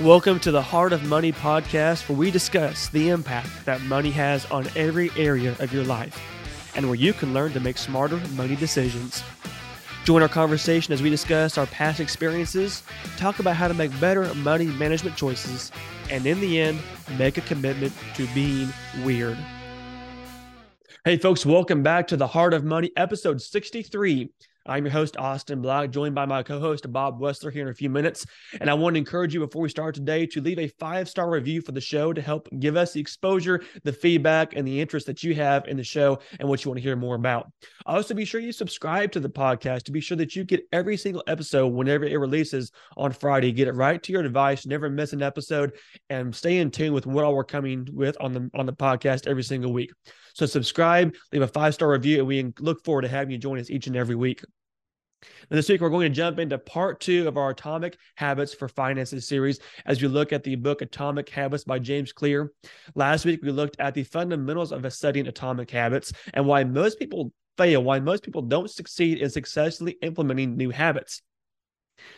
Welcome to the Heart of Money podcast, where we discuss the impact that money has on every area of your life and where you can learn to make smarter money decisions. Join our conversation as we discuss our past experiences, talk about how to make better money management choices, and in the end, make a commitment to being weird. Hey, folks, welcome back to the Heart of Money, episode 63. I'm your host, Austin Black, joined by my co host, Bob Wessler, here in a few minutes. And I want to encourage you before we start today to leave a five star review for the show to help give us the exposure, the feedback, and the interest that you have in the show and what you want to hear more about. Also, be sure you subscribe to the podcast to be sure that you get every single episode whenever it releases on Friday. Get it right to your device, never miss an episode, and stay in tune with what all we're coming with on the on the podcast every single week. So subscribe, leave a five star review, and we look forward to having you join us each and every week. And this week, we're going to jump into part two of our Atomic Habits for Finances series as we look at the book Atomic Habits by James Clear. Last week, we looked at the fundamentals of studying atomic habits and why most people fail, why most people don't succeed in successfully implementing new habits.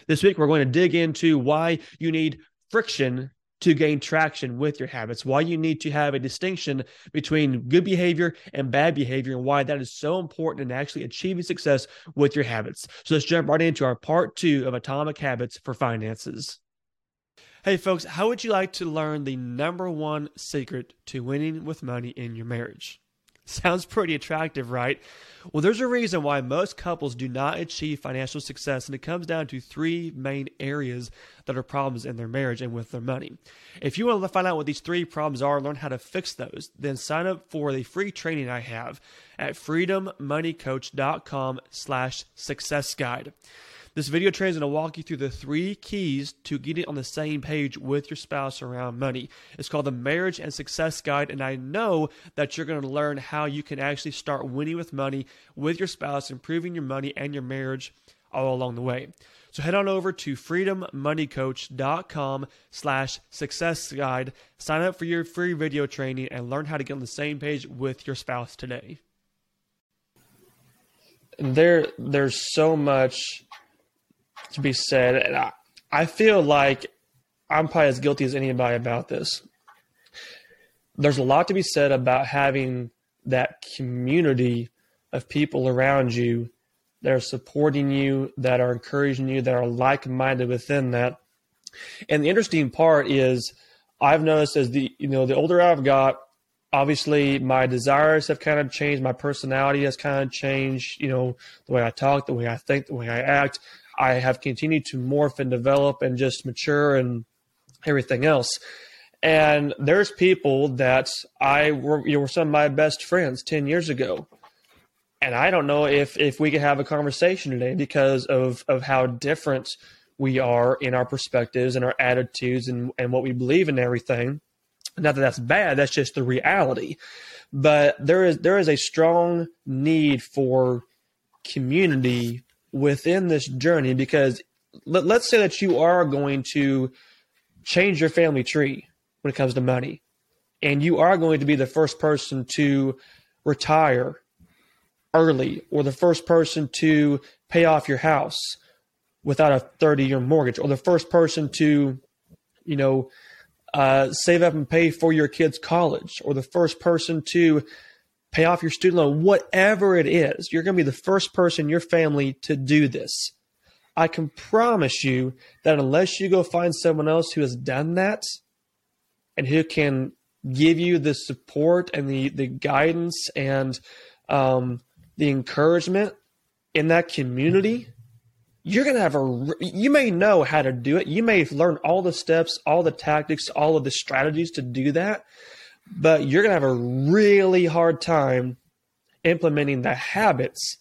This week, we're going to dig into why you need friction to gain traction with your habits, why you need to have a distinction between good behavior and bad behavior, and why that is so important in actually achieving success with your habits. So let's jump right into our part two of Atomic Habits for Finances. Hey, folks, how would you like to learn the number one secret to winning with money in your marriage? Sounds pretty attractive, right? Well, there's a reason why most couples do not achieve financial success, and it comes down to three main areas that are problems in their marriage and with their money. If you want to find out what these three problems are and learn how to fix those, then sign up for the free training I have at freedommoneycoach.com slash success guide. This video training is going to walk you through the three keys to getting on the same page with your spouse around money. It's called the Marriage and Success Guide, and I know that you're going to learn how you can actually start winning with money with your spouse, improving your money and your marriage all along the way. So head on over to freedommoneycoach.com slash success guide, sign up for your free video training, and learn how to get on the same page with your spouse today. There, there's so much to be said. And I, I feel like I'm probably as guilty as anybody about this. There's a lot to be said about having that community of people around you that are supporting you, that are encouraging you, that are like minded within that. And the interesting part is I've noticed as the you know the older I've got, obviously my desires have kind of changed, my personality has kind of changed, you know, the way I talk, the way I think, the way I act. I have continued to morph and develop and just mature and everything else. And there's people that I were, you know, were some of my best friends 10 years ago. And I don't know if, if we could have a conversation today because of, of how different we are in our perspectives and our attitudes and, and what we believe in everything. Not that that's bad, that's just the reality. But there is there is a strong need for community within this journey because let, let's say that you are going to change your family tree when it comes to money and you are going to be the first person to retire early or the first person to pay off your house without a 30 year mortgage or the first person to you know uh, save up and pay for your kids college or the first person to pay off your student loan, whatever it is, you're going to be the first person in your family to do this. I can promise you that unless you go find someone else who has done that and who can give you the support and the, the guidance and um, the encouragement in that community, you're going to have a, you may know how to do it. You may learn all the steps, all the tactics, all of the strategies to do that but you're going to have a really hard time implementing the habits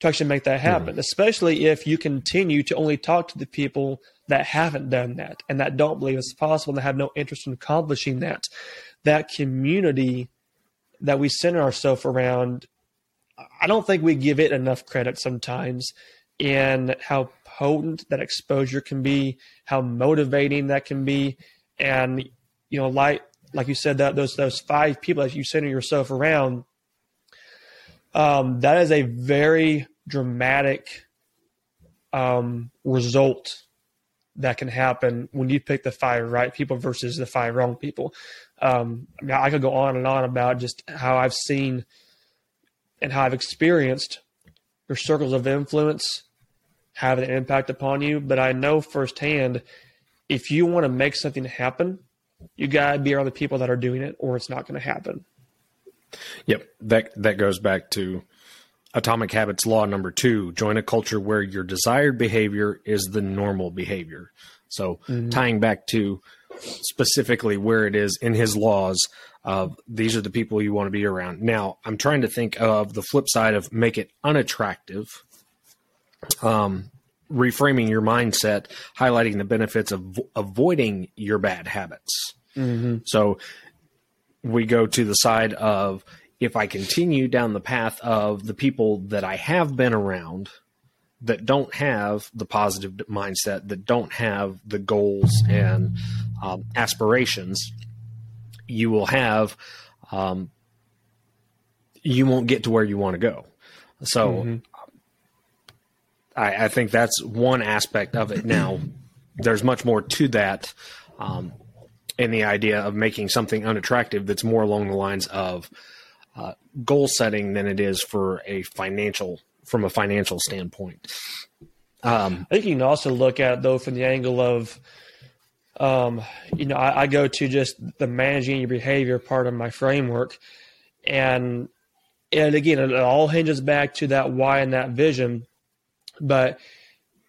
to actually make that happen, mm. especially if you continue to only talk to the people that haven't done that and that don't believe it's possible and that have no interest in accomplishing that. That community that we center ourselves around, I don't think we give it enough credit sometimes in how potent that exposure can be, how motivating that can be. And, you know, like like you said, that those those five people that you center yourself around, um, that is a very dramatic um, result that can happen when you pick the five right people versus the five wrong people. Um, I mean, I could go on and on about just how I've seen and how I've experienced your circles of influence have an impact upon you. But I know firsthand if you want to make something happen, you got to be around the people that are doing it, or it's not going to happen. Yep, that that goes back to Atomic Habits law number two: join a culture where your desired behavior is the normal behavior. So, mm-hmm. tying back to specifically where it is in his laws of these are the people you want to be around. Now, I'm trying to think of the flip side of make it unattractive. Um, reframing your mindset, highlighting the benefits of avoiding your bad habits. Mm-hmm. So we go to the side of if I continue down the path of the people that I have been around that don't have the positive mindset, that don't have the goals and um, aspirations, you will have, um, you won't get to where you want to go. So mm-hmm. I, I, think that's one aspect of it. Now, there's much more to that. Um, in the idea of making something unattractive that's more along the lines of uh, goal setting than it is for a financial from a financial standpoint. Um, I think you can also look at it, though from the angle of, um, you know, I, I, go to just the managing your behavior part of my framework, and and again, it all hinges back to that why and that vision. But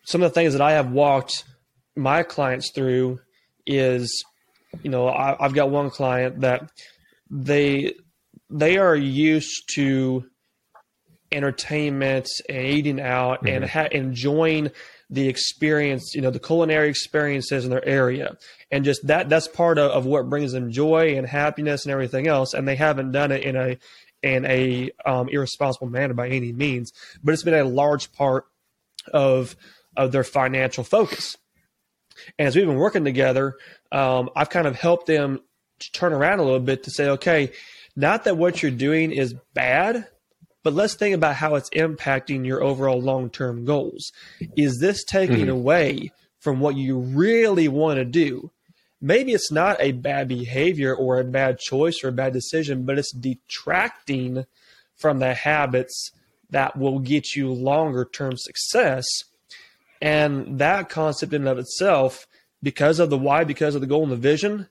some of the things that I have walked my clients through is you know, I, have got one client that they they are used to entertainment and eating out mm-hmm. and ha- enjoying the experience, you know, the culinary experiences in their area. And just that that's part of, of what brings them joy and happiness and everything else. And they haven't done it in a in a um, irresponsible manner by any means, but it's been a large part of of their financial focus. And as we've been working together, um, I've kind of helped them turn around a little bit to say, okay, not that what you're doing is bad, but let's think about how it's impacting your overall long term goals. Is this taking mm-hmm. away from what you really want to do? Maybe it's not a bad behavior or a bad choice or a bad decision, but it's detracting from the habits that will get you longer term success and that concept in and of itself, because of the why, because of the goal and the vision,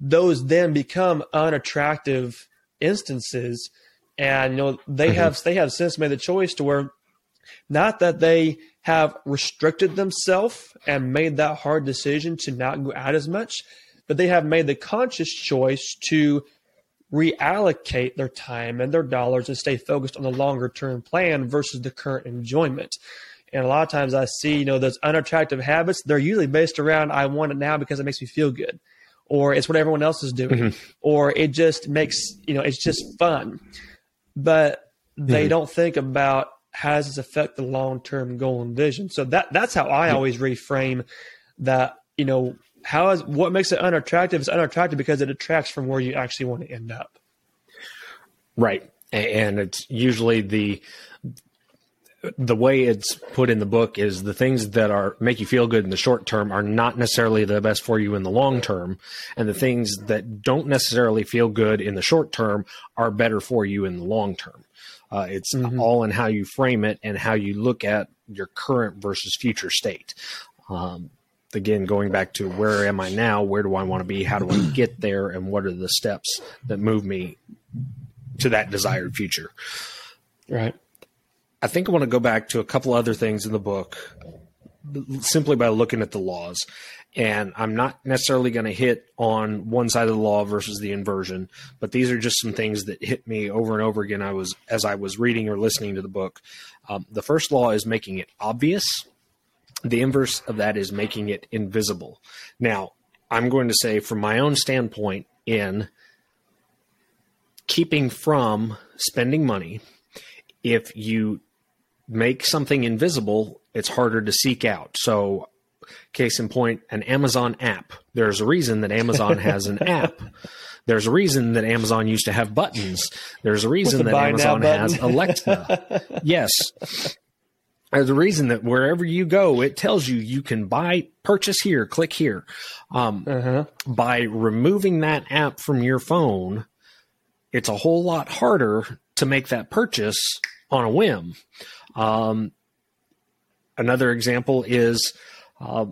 those then become unattractive instances. And you know, they mm-hmm. have they have since made the choice to where not that they have restricted themselves and made that hard decision to not go out as much, but they have made the conscious choice to reallocate their time and their dollars and stay focused on the longer term plan versus the current enjoyment. And a lot of times I see, you know, those unattractive habits, they're usually based around I want it now because it makes me feel good. Or it's what everyone else is doing. Mm-hmm. Or it just makes, you know, it's just fun. But they mm-hmm. don't think about how does this affect the long term goal and vision. So that that's how I always reframe that, you know, how is what makes it unattractive is unattractive because it attracts from where you actually want to end up. Right. And it's usually the the way it's put in the book is the things that are make you feel good in the short term are not necessarily the best for you in the long term and the things that don't necessarily feel good in the short term are better for you in the long term uh, it's mm-hmm. all in how you frame it and how you look at your current versus future state um, again going back to where am i now where do i want to be how do i get there and what are the steps that move me to that desired future right I think I want to go back to a couple other things in the book simply by looking at the laws. And I'm not necessarily going to hit on one side of the law versus the inversion, but these are just some things that hit me over and over again. I was as I was reading or listening to the book. Um, the first law is making it obvious. The inverse of that is making it invisible. Now, I'm going to say, from my own standpoint, in keeping from spending money, if you make something invisible, it's harder to seek out. So, case in point, an Amazon app. There's a reason that Amazon has an app. There's a reason that Amazon used to have buttons. There's a reason that Amazon has Alexa. yes. There's a reason that wherever you go, it tells you you can buy, purchase here, click here. Um, Uh-huh. by removing that app from your phone, it's a whole lot harder to make that purchase on a whim. Um, another example is, uh,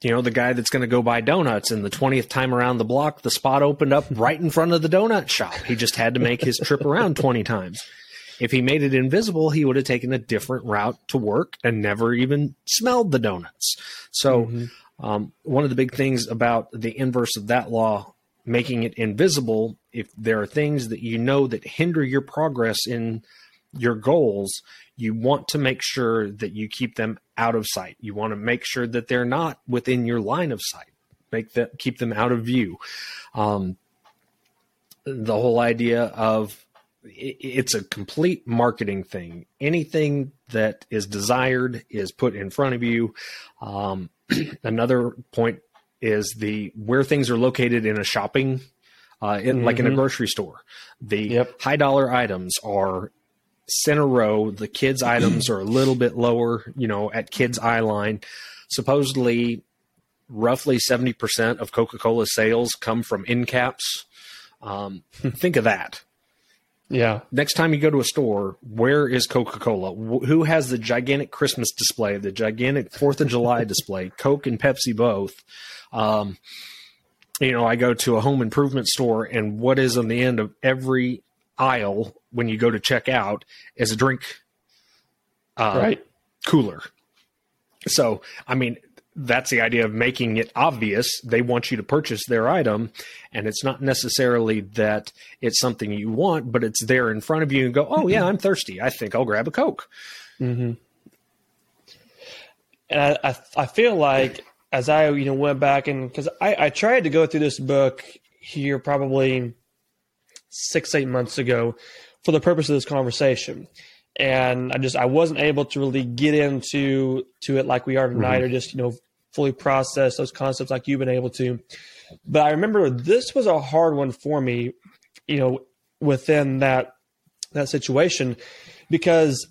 you know, the guy that's going to go buy donuts, and the 20th time around the block, the spot opened up right in front of the donut shop. He just had to make his trip around 20 times. If he made it invisible, he would have taken a different route to work and never even smelled the donuts. So, um, one of the big things about the inverse of that law, making it invisible, if there are things that you know that hinder your progress in your goals, you want to make sure that you keep them out of sight. You want to make sure that they're not within your line of sight. Make that keep them out of view. Um, the whole idea of it's a complete marketing thing. Anything that is desired is put in front of you. Um, another point is the where things are located in a shopping, uh, in, like in a Mhm. grocery store. The Yep. high dollar items are center row. The kids items are a little bit lower, you know, at kids eye line. Supposedly, roughly seventy percent of Coca Cola sales come from end caps. Um, think of that Yeah. next time you go to a store, where is Coca Cola? Who has the gigantic Christmas display, the gigantic Fourth of July display? Coke and Pepsi both. Um, you know, I go to a home improvement store, and what is on the end of every aisle when you go to check out is a drink uh, right. cooler. So, I mean, that's the idea of making it obvious. They want you to purchase their item, and it's not necessarily that it's something you want, but it's there in front of you and go, oh, yeah, I'm thirsty. I think I'll grab a Coke. Mm-hmm. And I, I, I feel like as I you know went back and because I, I tried to go through this book here probably six eight months ago for the purpose of this conversation, and I just I wasn't able to really get into to it like we are tonight, or just you know fully process those concepts like you've been able to. But I remember this was a hard one for me, you know, within that that situation because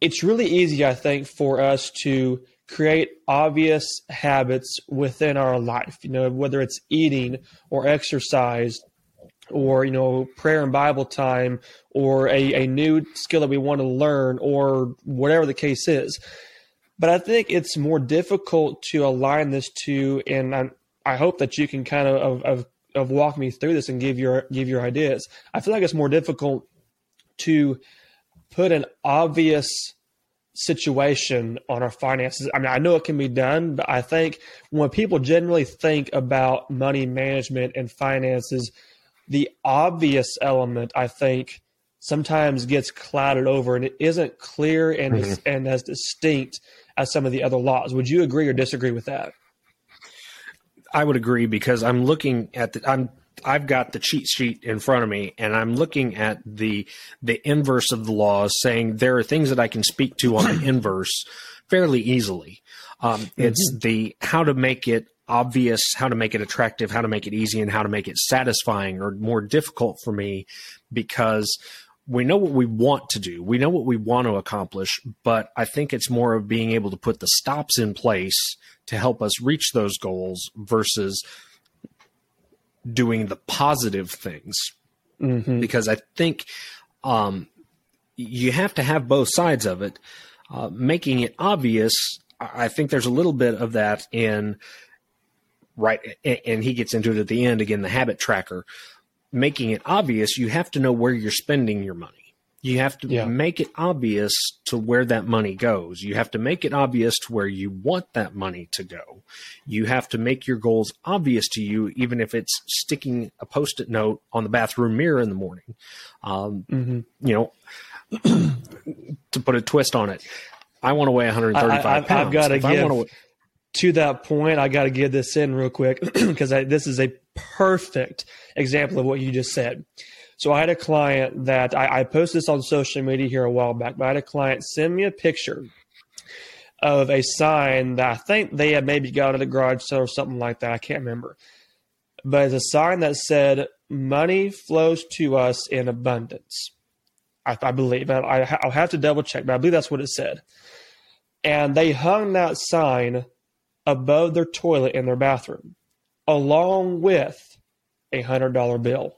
it's really easy, I think, for us to create obvious habits within our life. You know, whether it's eating or exercise or, you know, prayer and Bible time or a, a new skill that we want to learn or whatever the case is. But I think it's more difficult to align this to, and I, I hope that you can kind of, of, of, walk me through this and give your give your ideas. I feel like it's more difficult to put an obvious situation on our finances. I mean, I know it can be done, but I think when people generally think about money management and finances, the obvious element, I think, sometimes gets clouded over and it isn't clear and Mhm. and as distinct as some of the other laws. Would you agree or disagree with that? I would agree because I'm looking at the I'm I've got the cheat sheet in front of me and I'm looking at the the inverse of the laws saying there are things that I can speak to on the inverse fairly easily. Um, It's the how to make it obvious, how to make it attractive, how to make it easy, and how to make it satisfying or more difficult for me because we know what we want to do. We know what we want to accomplish, but I think it's more of being able to put the stops in place to help us reach those goals versus doing the positive things. Mm-hmm. Because I think um, you have to have both sides of it. Uh, making it obvious, I I think there's a little bit of that in right, and he gets into it at the end again. The habit tracker, making it obvious, you have to know where you're spending your money. You have to Yeah. make it obvious to where that money goes. You have to make it obvious to where you want that money to go. You have to make your goals obvious to you, even if it's sticking a post it note on the bathroom mirror in the morning. Um, Mm-hmm. you know, to put a twist on it, I want to weigh 135 I- I- I've pounds. gotta If I give- to that point, I got to give this in real quick because this is a perfect example of what you just said. So I had a client that I, I posted this on social media here a while back, but I had a client send me a picture of a sign that I think they had maybe got at a garage sale or something like that. I can't remember. But it's a sign that said, Money flows to us in abundance. I, I believe. I, I'll have to double check, but I believe that's what it said. and they hung that sign above their toilet in their bathroom, along with a hundred dollar bill.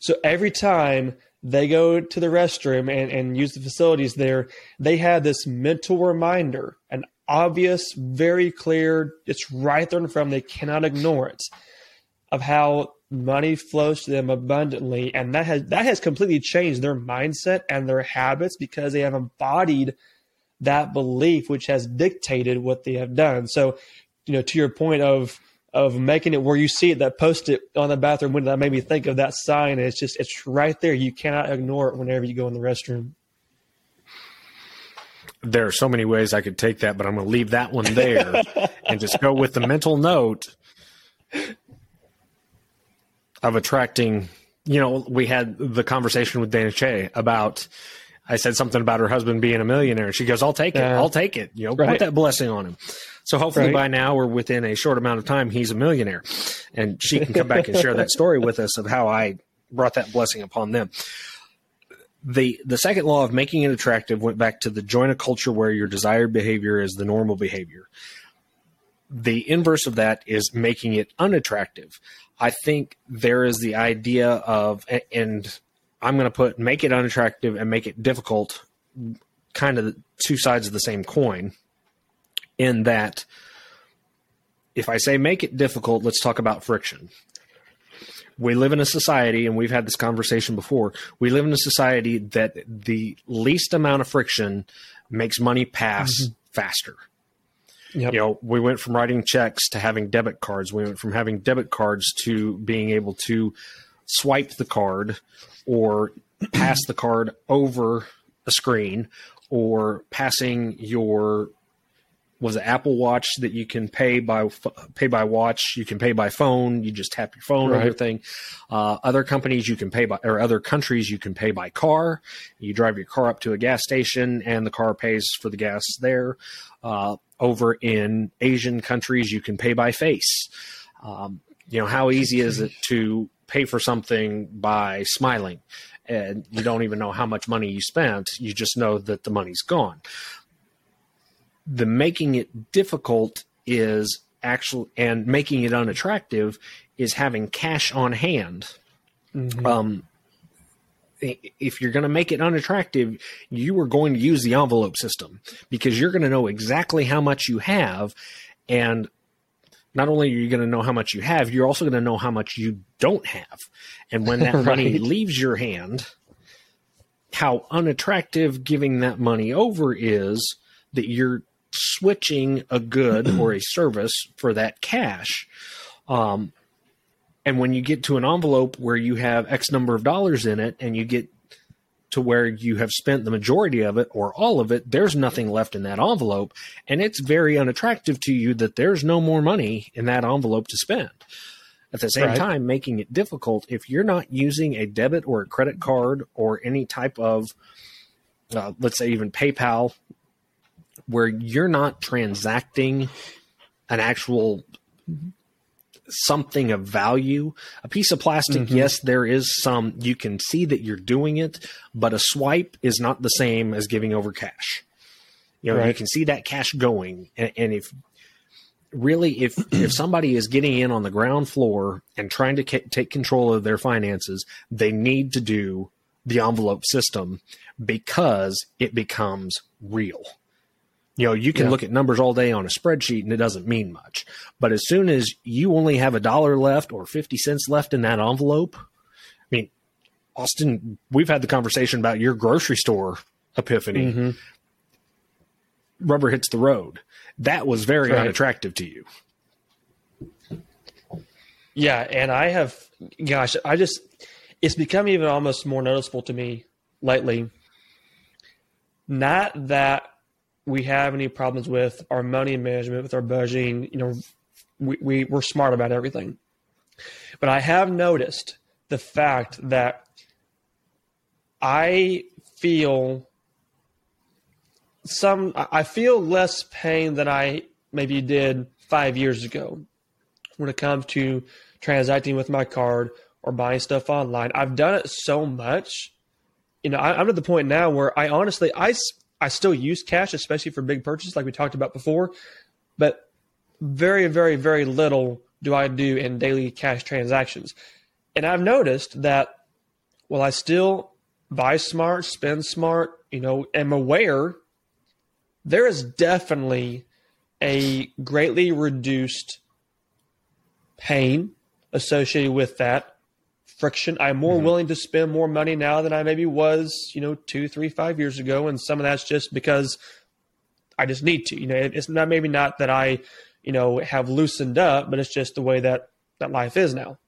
So every time they go to the restroom and, and use the facilities there, they have this mental reminder, an obvious, very clear, it's right there in front of them. They cannot ignore it of how money flows to them abundantly. And that has that has completely changed their mindset and their habits because they have embodied that belief which has dictated what they have done. So, you know, to your point of of making it where you see it that post it on the bathroom window that made me think of that sign it's just it's right there you cannot ignore it whenever you go in the restroom there are so many ways i could take that but i'm going to leave that one there and just go with the mental note of attracting you know we had the conversation with dana che about i said something about her husband being a millionaire she goes i'll take it uh, i'll take it you know right. put that blessing on him so hopefully right. by now or within a short amount of time, he's a millionaire. And she can come back and share that story with us of how I brought that blessing upon them. The the second law of making it attractive went back to the join a culture where your desired behavior is the normal behavior. The inverse of that is making it unattractive. I think there is the idea of and I'm going to put make it unattractive and make it difficult kind of two sides of the same coin in that if I say make it difficult, let's talk about friction. We live in a society, and we've had this conversation before. We live in a society that the least amount of friction makes money pass mm-hmm. faster. Yep. You know, we went from writing checks to having debit cards. We went from having debit cards to being able to swipe the card or pass the card over a screen or passing your was an Apple Watch that you can pay by pay by watch. You can pay by phone. You just tap your phone right. everything. Uh, other companies you can pay by, or other countries you can pay by car. You drive your car up to a gas station, and the car pays for the gas there. Uh, over in Asian countries, you can pay by face. Um, you know how easy is it to pay for something by smiling? and you don't even know how much money you spent. You just know that the money's gone the making it difficult is actually and making it unattractive is having cash on hand. Mm-hmm. Um, if you're going to make it unattractive, you are going to use the envelope system because you're going to know exactly how much you have. And not only are you going to know how much you have, you're also going to know how much you don't have. And when that right. money leaves your hand, how unattractive giving that money over is that you're switching a good or a service for that cash. Um, and when you get to an envelope where you have X number of dollars in it and you get to where you have spent the majority of it or all of it, there's nothing left in that envelope. And it's very unattractive to you that there's no more money in that envelope to spend. At the same right. time, making it difficult if you're not using a debit or a credit card or any type of, uh, let's say, even PayPal where you're not transacting an actual something of value. A piece of plastic, mm-hmm. yes, there is some, you can see that you're doing it, but a swipe is not the same as giving over cash. You know, right. you can see that cash going. And, and if really, if, if somebody is getting in on the ground floor and trying to ca- take control of their finances, they need to do the envelope system because it becomes real. You know, you can yeah. look at numbers all day on a spreadsheet and it doesn't mean much. But as soon as you only have a dollar left or 50 cents left in that envelope, I mean, Austin, we've had the conversation about your grocery store epiphany. Mm-hmm. Rubber hits the road. That was very right. unattractive to you. Yeah. And I have, gosh, I just, it's become even almost more noticeable to me lately. Not that we have any problems with our money management, with our budgeting, you know, we, we, we're smart about everything. But I have noticed the fact that I feel some, I feel less pain than I maybe did five years ago when it comes to transacting with my card or buying stuff online. I've done it so much. You know, I, am at the point now where I honestly, I I still use cash, especially for big purchases, like we talked about before. But very, very, very little do I do in daily cash transactions. And I've noticed that while I still buy smart, spend smart, you know, am aware, there is definitely a greatly reduced pain associated with that friction. I'm more mm-hmm. willing to spend more money now than I maybe was, you know, two, three, five years ago. And some of that's just because I just need to. You know, it's not maybe not that I, you know, have loosened up, but it's just the way that that life is now.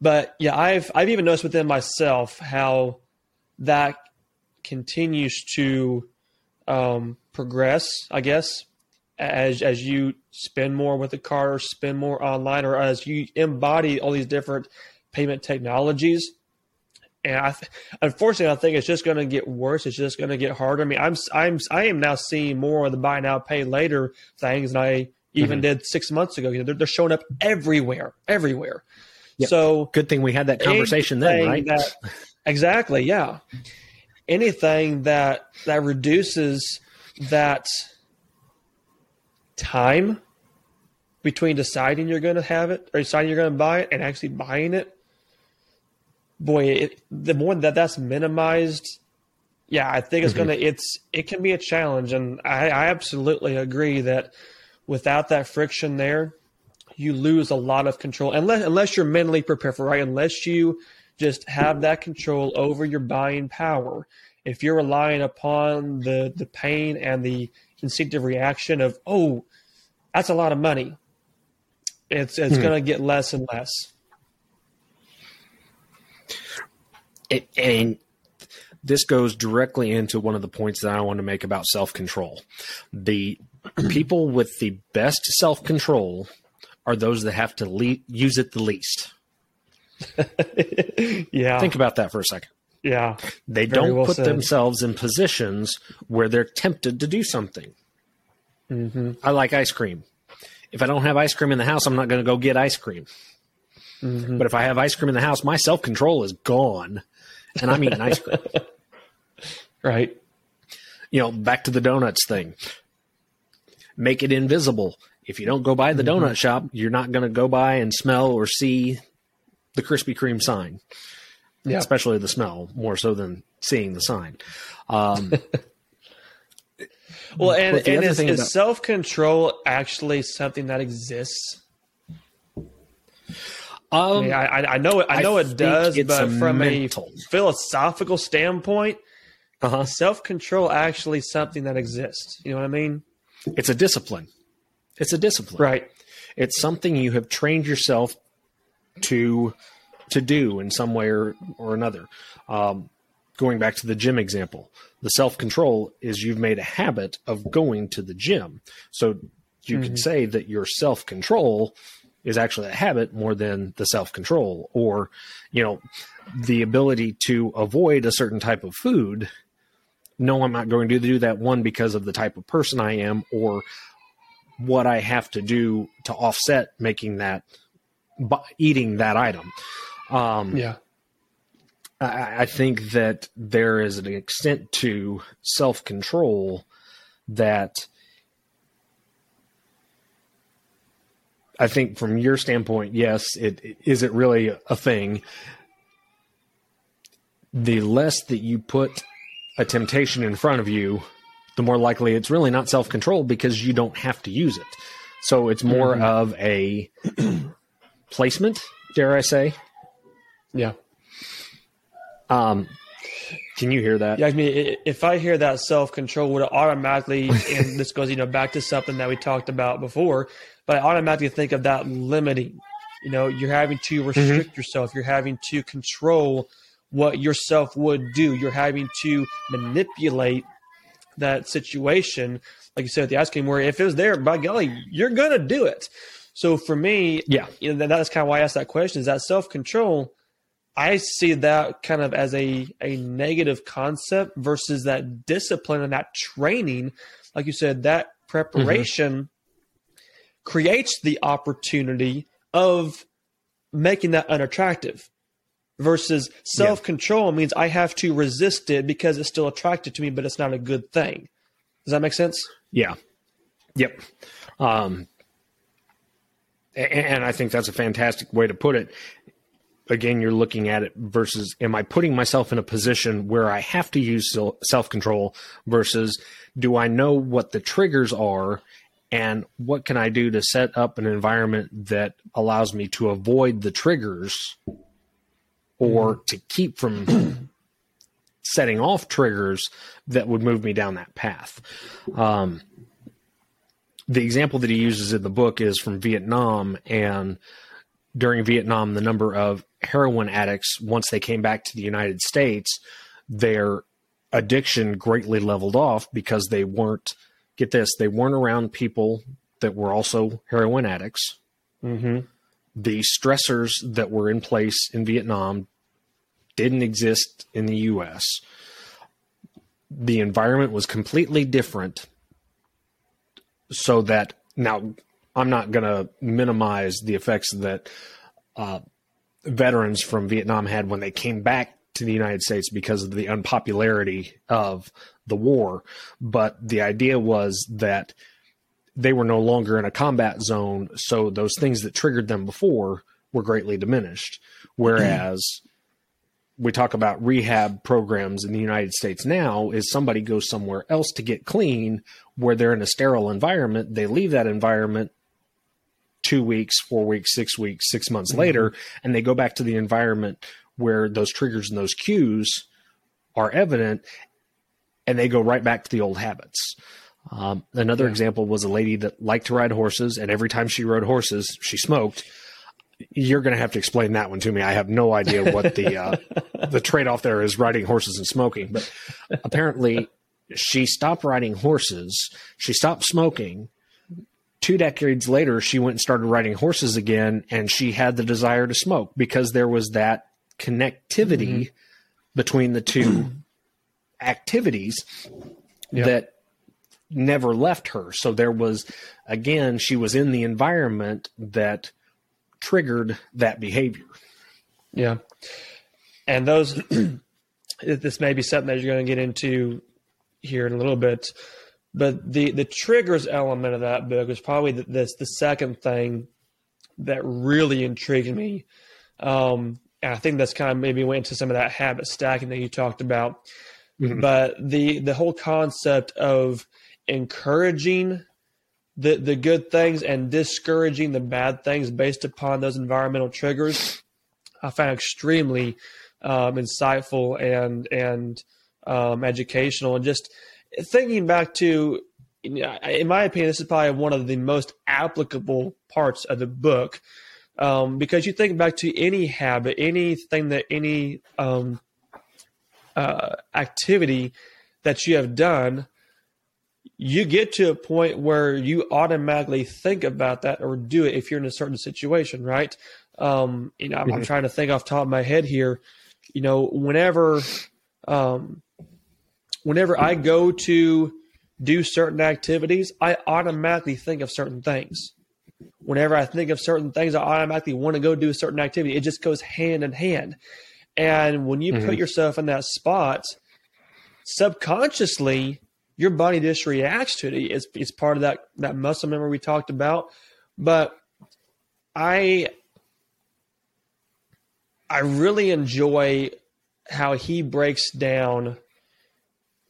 But yeah, I've I've even noticed within myself how that continues to um, progress. I guess as as you spend more with the car, or spend more online, or as you embody all these different payment technologies. And I, th- unfortunately, I think it's just going to get worse. It's just going to get harder. I mean, I'm, I'm, I am now seeing more of the buy now, pay later things than I even mm-hmm. did six months ago. You know, they're, they're showing up everywhere, everywhere. Yep. So good thing we had that conversation then, right? That, exactly. Yeah. Anything that that reduces that time between deciding you're going to have it or deciding you're going to buy it and actually buying it boy, it, the more that that's minimized, yeah, I think it's mm-hmm. gonna it's it can be a challenge, and I, I absolutely agree that without that friction there, you lose a lot of control unless unless you're mentally prepared for right. Unless you just have that control over your buying power. If you're relying upon the the pain and the instinctive reaction of oh, that's a lot of money, it's it's hmm. going to get less and less. It, and this goes directly into one of the points that I want to make about self control. The people with the best self control are those that have to le- use it the least. yeah. Think about that for a second. Yeah. They don't well put said. themselves in positions where they're tempted to do something. Mm-hmm. I like ice cream. If I don't have ice cream in the house, I'm not going to go get ice cream. Mm-hmm. But if I have ice cream in the house, my self control is gone and I'm eating ice cream. right. You know, back to the donuts thing. Make it invisible. If you don't go by the mm-hmm. donut shop, you're not going to go by and smell or see the Krispy Kreme sign. Yeah. Especially the smell, more so than seeing the sign. Um, well, and, and is, is about- self control actually something that exists? Um, I, mean, I, I, know it. I know I it does, but from mental. a philosophical standpoint, uh-huh. self control actually something that exists. You know what I mean? It's a discipline. It's a discipline, right? It's something you have trained yourself to to do in some way or, or another. Um, going back to the gym example, the self control is you've made a habit of going to the gym. So you mm-hmm. can say that your self control is actually a habit more than the self control or, you know, the ability to avoid a certain type of food. No, I'm not going to do that one because of the type of person I am or what I have to do to offset making that eating that item. Um, yeah. I, I think that there is an extent to self control that I think from your standpoint, yes, it, it is it really a thing. The less that you put a temptation in front of you, the more likely it's really not self control because you don't have to use it. So it's more mm-hmm. of a placement, dare I say? Yeah. Um, can you hear that? Yeah, I mean, if I hear that self control, would automatically, and this goes, you know, back to something that we talked about before, but I automatically think of that limiting. You know, you're having to mm-hmm. restrict mm-hmm. yourself. You're having to control what yourself would do. You're having to manipulate that situation, like you said at the ice cream, where if it was there, by golly, you're gonna do it. So for me, yeah, you know, that's kind of why I asked that question. Is that self control? I see that kind of as a a negative concept versus that discipline and that training, like you said, that preparation mm-hmm creates the opportunity of making that unattractive. versus self control means I have to resist it because it's still attracted to me, but it's not a good thing. Does that make sense? Yeah. Yep. Um, and I think that's a fantastic way to put it. Again, you're looking at it versus am I putting myself in a position where I have to use self control versus do I know what the triggers are and what can I do to set up an environment that allows me to avoid the triggers or mm. to keep from setting off triggers that would move me down that path. Um, the example that he uses in the book is from Vietnam, and during Vietnam, the number of heroin addicts, once they came back to the United States, their addiction greatly leveled off because they weren't, get this, they weren't around people that were also heroin addicts. Mm-hmm. The stressors that were in place in Vietnam didn't exist in the US. The environment was completely different so that now I'm not going to minimize the effects that uh, veterans from Vietnam had when they came back to the United States because of the unpopularity of the war. But the idea was that they were no longer in a combat zone, so those things that triggered them before were greatly diminished. Whereas we talk about rehab programs in the United States now is somebody goes somewhere else to get clean where they're in a sterile environment. They leave that environment two weeks, four weeks, six weeks, six months mm-hmm. later, and they go back to the environment where those triggers and those cues are evident and they go right back to the old habits. Um, another yeah. example was a lady that liked to ride horses, and every time she rode horses, she smoked you're going to have to explain that one to me. I have no idea what the uh, the trade off there is riding horses and smoking. But apparently, she stopped riding horses. She stopped smoking. Two decades later, she went and started riding horses again, and she had the desire to smoke because there was that connectivity mm-hmm. between the two activities yep. that never left her. So there was, again, she was in the environment that triggered that behavior. Yeah. And those, this may be something that you're going to get into here in a little bit, but the, the triggers element of that book was probably the, this, the second thing that really intrigued me. Um, and I think that's kind of maybe went into some of that habit stacking that you talked about. Mm-hmm. But the the whole concept of encouraging the the good things and discouraging the bad things based upon those environmental triggers, I found extremely um, insightful and and um, educational. And just thinking back to, in my opinion, this is probably one of the most applicable parts of the book um, because you think back to any habit, anything that any um, uh, activity that you have done you get to a point where you automatically think about that or do it if you're in a certain situation, right? Um, you know, I'm, mm-hmm. I'm trying to think off top of my head here. You know, whenever, um, whenever I go to do certain activities, I automatically think of certain things. Whenever I think of certain things, I automatically want to go do a certain activity. It just goes hand in hand. And when you mm-hmm. put yourself in that spot, subconsciously, your body just reacts to it. It's, it's part of that, that muscle memory we talked about. But I, I really enjoy how he breaks down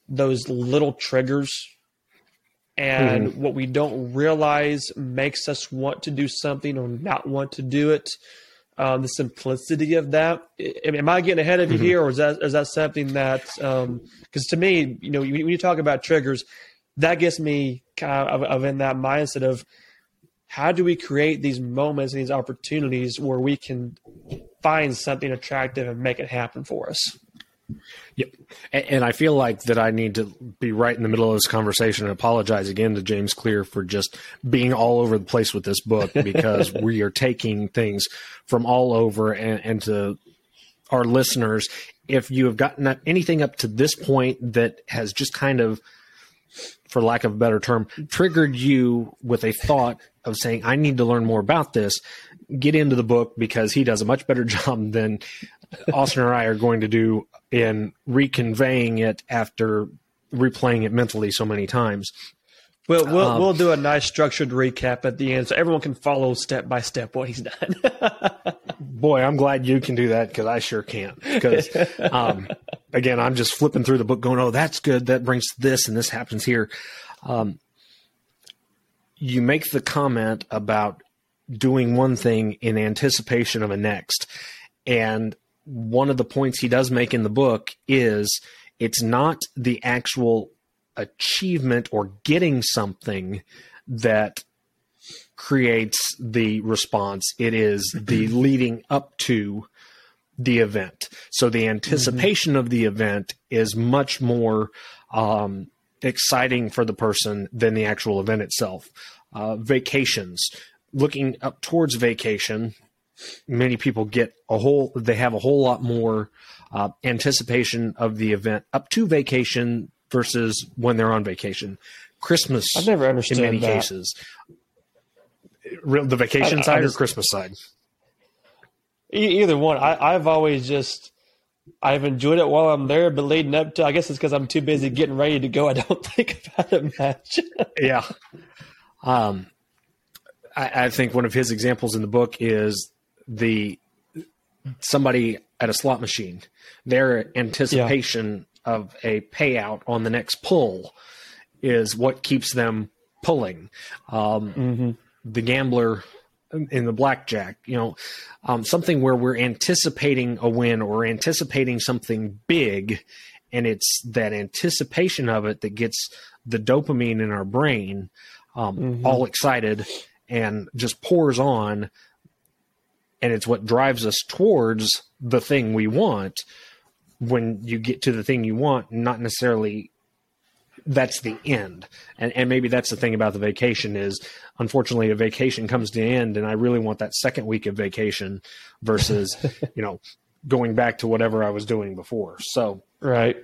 those little triggers and mm-hmm. what we don't realize makes us want to do something or not want to do it um, the simplicity of that. Am I getting ahead of you mm-hmm. here, or is that is that something that? Because um, to me, you know, when you talk about triggers, that gets me kind of, of in that mindset of how do we create these moments and these opportunities where we can find something attractive and make it happen for us. Yep. And I feel like that I need to be right in the middle of this conversation and apologize again to James Clear for just being all over the place with this book because we are taking things from all over and, and to our listeners. If you have gotten anything up to this point that has just kind of, for lack of a better term, triggered you with a thought of saying, I need to learn more about this, get into the book because he does a much better job than Austin or I are going to do in reconveying it after replaying it mentally so many times. We'll we'll, um, we'll do a nice structured recap at the end, so everyone can follow step by step what he's done. boy, I'm glad you can do that because I sure can't. Because um, again, I'm just flipping through the book, going, "Oh, that's good. That brings this, and this happens here." Um, you make the comment about doing one thing in anticipation of a next, and one of the points he does make in the book is it's not the actual achievement or getting something that creates the response. It is the leading up to the event. So the anticipation mm-hmm. of the event is much more um, exciting for the person than the actual event itself. Uh, vacations, looking up towards vacation, many people get a whole, they have a whole lot more uh, anticipation of the event up to vacation versus when they're on vacation. Christmas, I've never understood in many that. cases the vacation I, side I just, or Christmas side? Either one. I, have always just I've enjoyed it while I'm there, but leading up to I guess it's because I'm too busy getting ready to go. I don't think about it much. yeah. Um, I, I think one of his examples in the book is the somebody at a slot machine. Their anticipation yeah. of a payout on the next pull is what keeps them pulling. Um, mm-hmm the gambler in the blackjack, you know, um, something where we're anticipating a win or anticipating something big, and it's that anticipation of it that gets the dopamine in our brain um, mm-hmm. all excited and just pours on, and it's what drives us towards the thing we want. When you get to the thing you want, not necessarily that's the end. And and maybe that's the thing about the vacation is unfortunately a vacation comes to end and I really want that second week of vacation versus, you know, going back to whatever I was doing before. So Right.